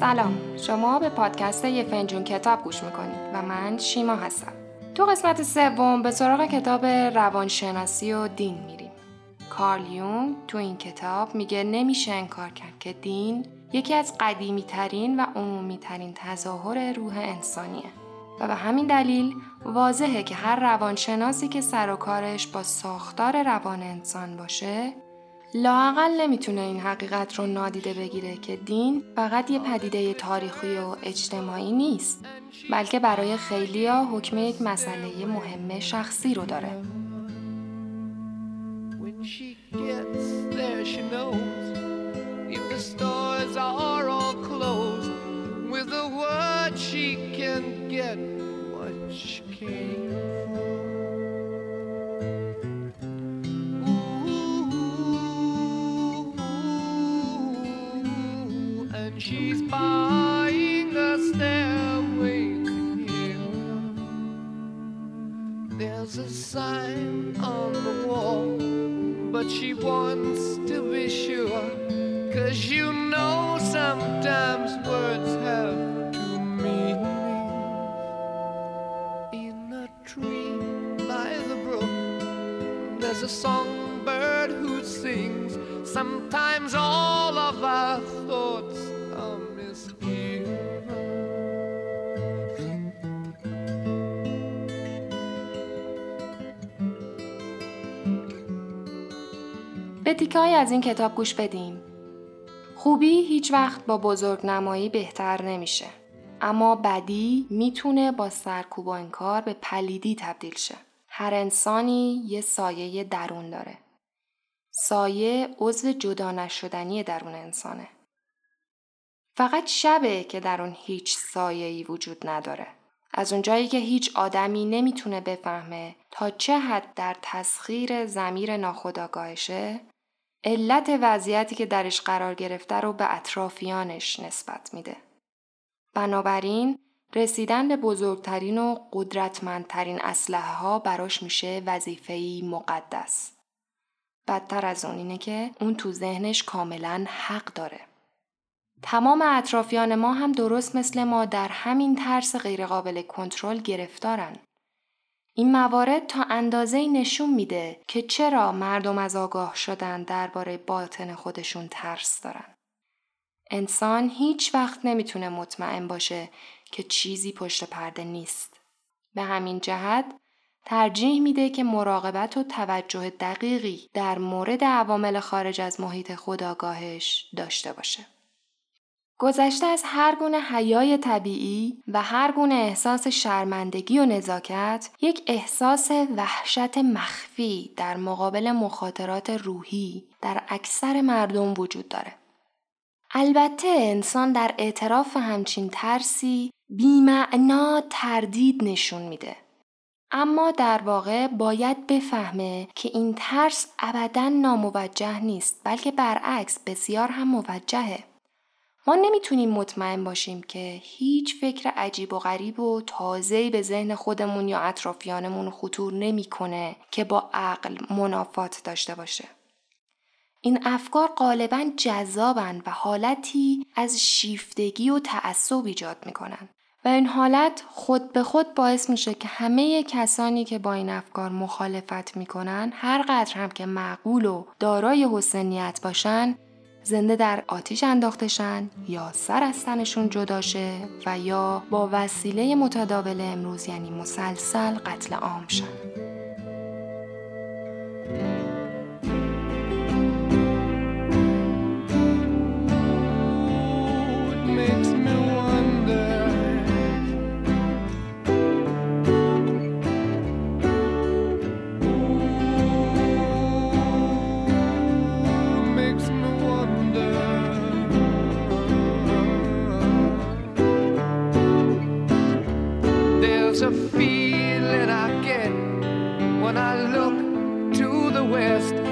سلام. شما به پادکست یه فنجون کتاب گوش می‌کنید و من شیما هستم. تو قسمت سوم به سراغ کتاب روانشناسی و دین میریم. کارل یون تو این کتاب میگه نمیشه انکار کرد که دین یکی از قدیمی ترین و عمومی ترین تظاهر روح انسانیه. و به همین دلیل واضحه که هر روانشناسی که سر و کارش با ساختار روان انسان باشه لاقل نمی‌تونه این حقیقت رو نادیده بگیره که دین فقط یه پدیده تاریخی و اجتماعی نیست بلکه برای خیلیا حکم یک مسئله مهم شخصی رو داره. She's wants to be sure. Cause you به تیکه از این کتاب گوش بدیم. خوبی هیچ وقت با بزرگ نمایی بهتر نمیشه. اما بدی می‌تونه با سرکوب و انکار به پلیدی تبدیل شه. هر انسانی یه سایه درون داره. سایه عضو جدا نشدنی درون انسانه. فقط شبه که در اون هیچ سایه‌ای وجود نداره. از اونجایی که هیچ آدمی نمی‌تونه بفهمه تا چه حد در تسخیر زمیر ناخداگاهشه علت وضعیتی که درش قرار گرفته رو به اطرافیانش نسبت میده. بنابراین رسیدن به بزرگترین و قدرتمندترین اسلحه ها براش میشه وظیفه‌ای مقدس. بدتر از اون اینه که اون تو ذهنش کاملا حق داره. تمام اطرافیان ما هم درست مثل ما در همین ترس غیرقابل کنترل گرفتارن. این موارد تا اندازه نشون میده که چرا مردم از آگاه شدن درباره باطن خودشون ترس دارن. انسان هیچ وقت نمی‌تونه مطمئن باشه که چیزی پشت پرده نیست. به همین جهت ترجیح میده که مراقبت و توجه دقیقی در مورد عوامل خارج از محیط خودآگاهش داشته باشه. گذشته از هر گونه حیای طبیعی و هر گونه احساس شرمندگی و نزاکت یک احساس وحشت مخفی در مقابل مخاطرات روحی در اکثر مردم وجود داره. البته انسان در اعتراف همچین ترسی بیمعنا تردید نشون میده. اما در واقع باید بفهمه که این ترس ابدا ناموجه نیست بلکه برعکس بسیار هم موجهه. ما نمی‌تونیم مطمئن باشیم که هیچ فکر عجیب و غریب و تازه‌ای به ذهن خودمون یا اطرافیانمون خطور نمی‌کنه که با عقل منافات داشته باشه. این افکار غالبا جذابن و حالتی از شیفتگی و تعصب ایجاد می‌کنن و این حالت خود به خود باعث میشه که همه کسانی که با این افکار مخالفت می‌کنن هر قدر هم که معقول و دارای حسنیت باشن زنده در آتیش انداختشن یا سر از تنشون جداشه و یا با وسیله متداول امروز یعنی مسلسل قتل عام شن. It's a feeling I get when I look to the west.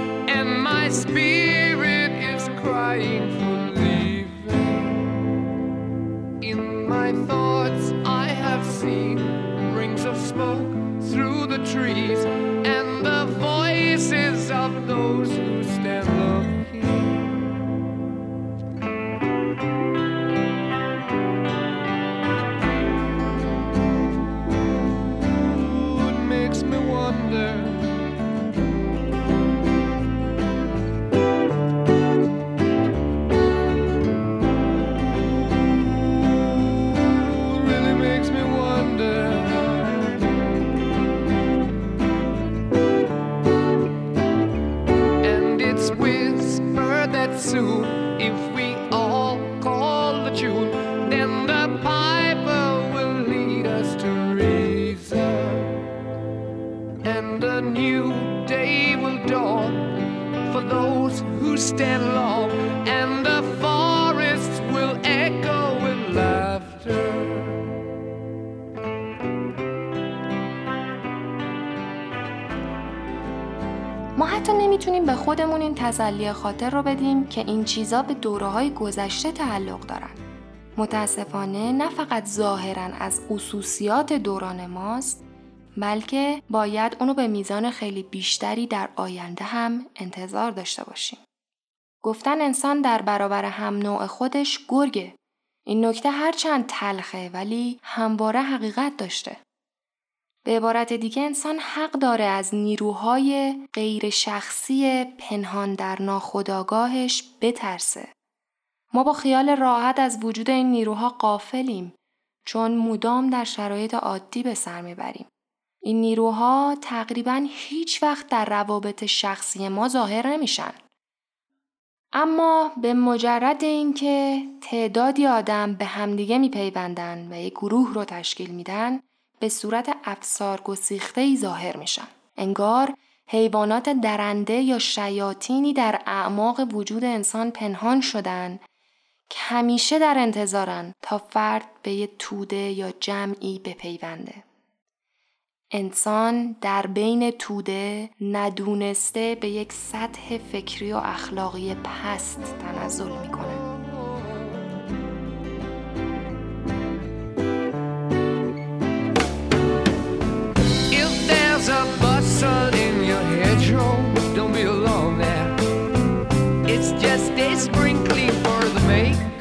soon if we all call the tune. Then the piper will lead us to reason, and a new day will dawn for those who stand long, and the forests will echo with laughter. حتی نمی‌تونیم به خودمون این تسلی خاطر رو بدیم که این چیزا به دوره های گذشته تعلق دارن. متاسفانه نه فقط ظاهرا از خصوصیات دوران ماست بلکه باید اونو به میزان خیلی بیشتری در آینده هم انتظار داشته باشیم. گفتن انسان در برابر هم نوع خودش گرگه. این نکته هرچند تلخه ولی همواره حقیقت داشته. به عبارت دیگه انسان حق داره از نیروهای غیر شخصی پنهان در ناخودآگاهش بترسه. ما با خیال راحت از وجود این نیروها قافلیم چون مدام در شرایط عادی به سر می‌بریم. این نیروها تقریبا هیچ وقت در روابط شخصی ما ظاهر نمیشن. اما به مجرد اینکه تعدادی آدم به همدیگه میپیوندن و یک گروه رو تشکیل میدن به صورت افسار گسیخته ای ظاهر میشن. انگار حیوانات درنده یا شیاطینی در اعماق وجود انسان پنهان شدن که همیشه در انتظارن تا فرد به یه توده یا جمعی بپیونده. انسان در بین توده ندونسته به یک سطح فکری و اخلاقی پست تنزل می‌کنه. stay sprinkling for the mate.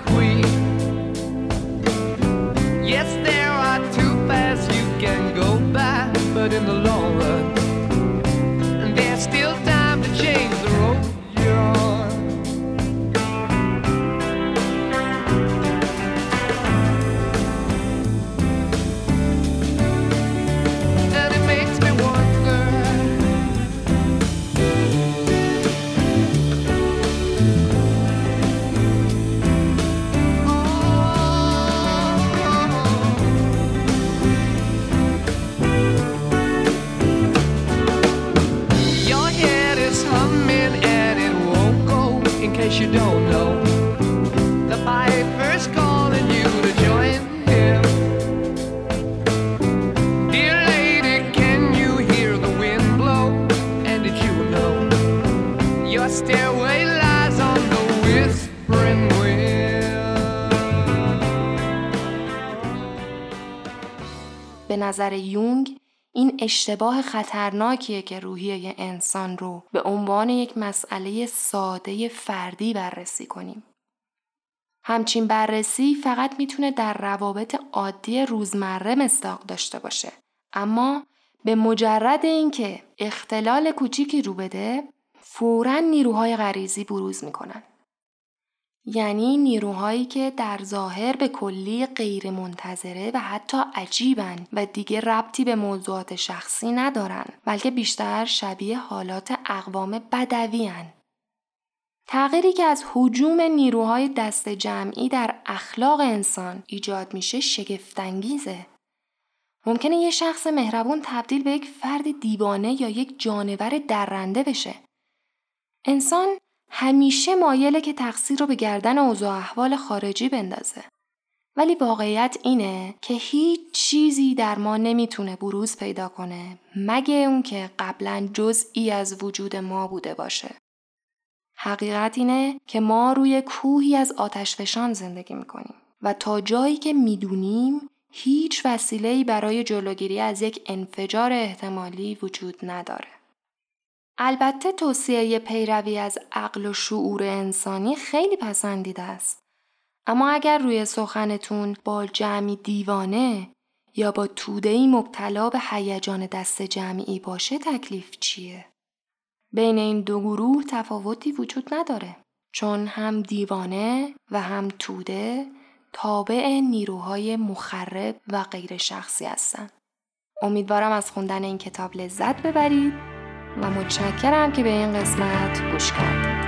نظر یونگ این اشتباه خطرناکیه که روحیه انسان رو به عنوان یک مسئله ساده فردی بررسی کنیم. همچین بررسی فقط می‌تونه در روابط عادی روزمره مستاق داشته باشه. اما به مجرد اینکه اختلال کوچیکی رو بده، فورا نیروهای غریزی بروز می‌کنن. یعنی نیروهایی که در ظاهر به کلی غیر منتظره و حتی عجیبن و دیگه ربطی به موضوعات شخصی ندارن بلکه بیشتر شبیه حالات اقوام بدوی هن. تغییری که از حجوم نیروهای دست جمعی در اخلاق انسان ایجاد میشه شگفتانگیزه. ممکنه یه شخص مهربون تبدیل به یک فرد دیوانه یا یک جانور درنده بشه. انسان همیشه مایله که تقصیر رو به گردن اوضاع احوال خارجی بندازه. ولی واقعیت اینه که هیچ چیزی در ما نمی‌تونه بروز پیدا کنه مگه اون که قبلا جزئی از وجود ما بوده باشه. حقیقت اینه که ما روی کوهی از آتش فشان زندگی می‌کنیم و تا جایی که می‌دونیم هیچ وسیله‌ای برای جلوگیری از یک انفجار احتمالی وجود نداره. البته توصیه پیروی از عقل و شعور انسانی خیلی پسندیده است. اما اگر روی سخنتون با جمعی دیوانه یا با تودهی مبتلا به هیجان دست جمعی باشه تکلیف چیه؟ بین این دو گروه تفاوتی وجود نداره. چون هم دیوانه و هم توده تابع نیروهای مخرب و غیر شخصی هستند. امیدوارم از خوندن این کتاب لذت ببرید و متشکرم که به این قسمت گوش کردید